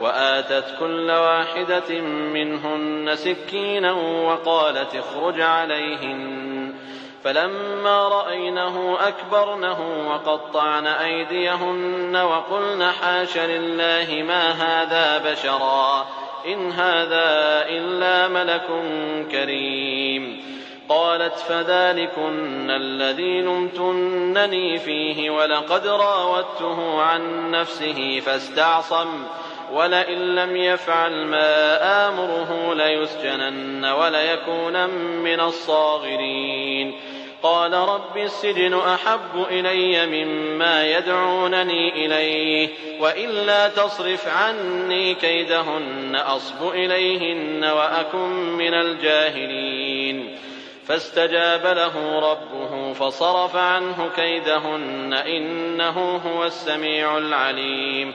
وآتت كل واحدة منهن سكينا وقالت اخرج عليهن. فلما رأينه أكبرنه وقطعن أيديهن وقلن حاش لله ما هذا بشرا. إن هذا إلا ملك كريم. قالت فذلكن الذي لمتنني فيه ولقد راودته عن نفسه فاستعصم. ولئن لم يفعل ما آمره ليسجنن وليكونن من الصاغرين. قال رب السجن أحب إلي مما يدعونني إليه وإلا تصرف عني كيدهن أصب إليهن وأكن من الجاهلين. فاستجاب له ربه فصرف عنه كيدهن إنه هو السميع العليم.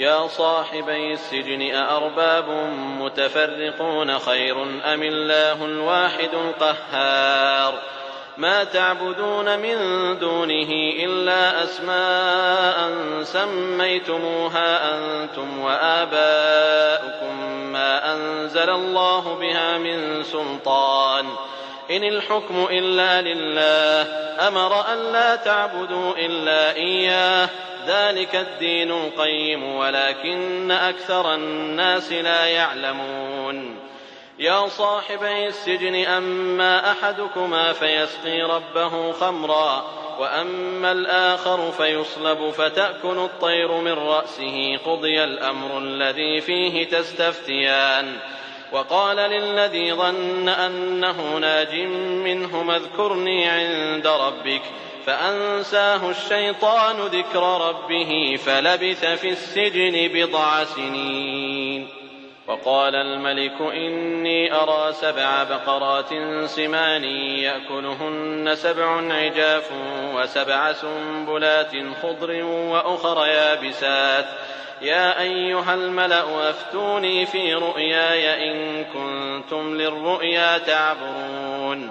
يا صاحبي السجن أأرباب متفرقون خير أم الله الواحد القهار؟ ما تعبدون من دونه إلا أسماء سميتموها أنتم وآباؤكم ما أنزل الله بها من سلطان. إن الحكم إلا لله أمر أن لا تعبدوا إلا إياه. ذلك الدين القيم ولكن أكثر الناس لا يعلمون. يا صاحبي السجن أما أحدكما فيسقي ربه خمرا وأما الآخر فيصلب فتأكل الطير من رأسه قضي الأمر الذي فيه تستفتيان. وقال للذي ظن أنه ناج منهما اذكرني عند ربك. فأنساه الشيطان ذكر ربه فلبث في السجن بضع سنين. وقال الملك إني أرى سبع بقرات سمان يأكلهن سبع عجاف وسبع سنبلات خضر وأخر يابسات. يا أيها الملأ أفتوني في رؤياي إن كنتم للرؤيا تعبرون.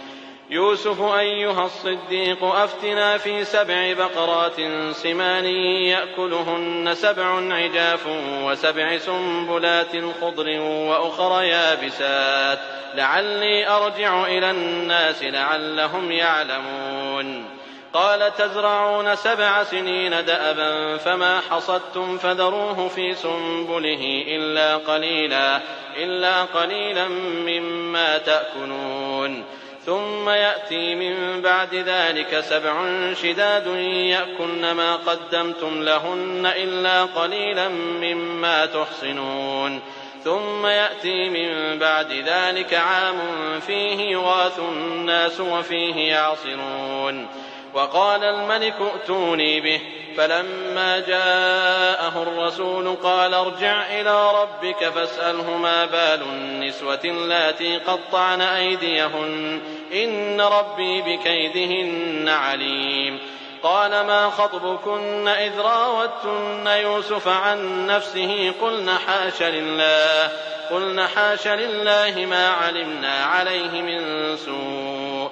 يوسف أيها الصديق أفتنا في سبع بقرات سمان يأكلهن سبع عجاف وسبع سنبلات خضر وأخر يابسات. لعلي أرجع إلى الناس لعلهم يعلمون. قال تزرعون سبع سنين دأبا فما حصدتم فذروه في سنبله إلا قليلا إلا قليلا مما تأكلون. ثم يأتي من بعد ذلك سبع شداد يأكلن ما قدمتم لهن إلا قليلا مما تحصنون ثم يأتي من بعد ذلك عام فيه يغاث الناس وفيه يعصرون. وقال الملك ائتوني به. فلما جاءه الرسول قال ارجع إلى ربك فاسأله ما بال النسوة اللاتي قطعن أيديهن. إن ربي بكيدهن عليم. قال ما خطبكن إذ راوتن يوسف عن نفسه قلن حاش لله. قلن حاش لله ما علمنا عليه من سوء.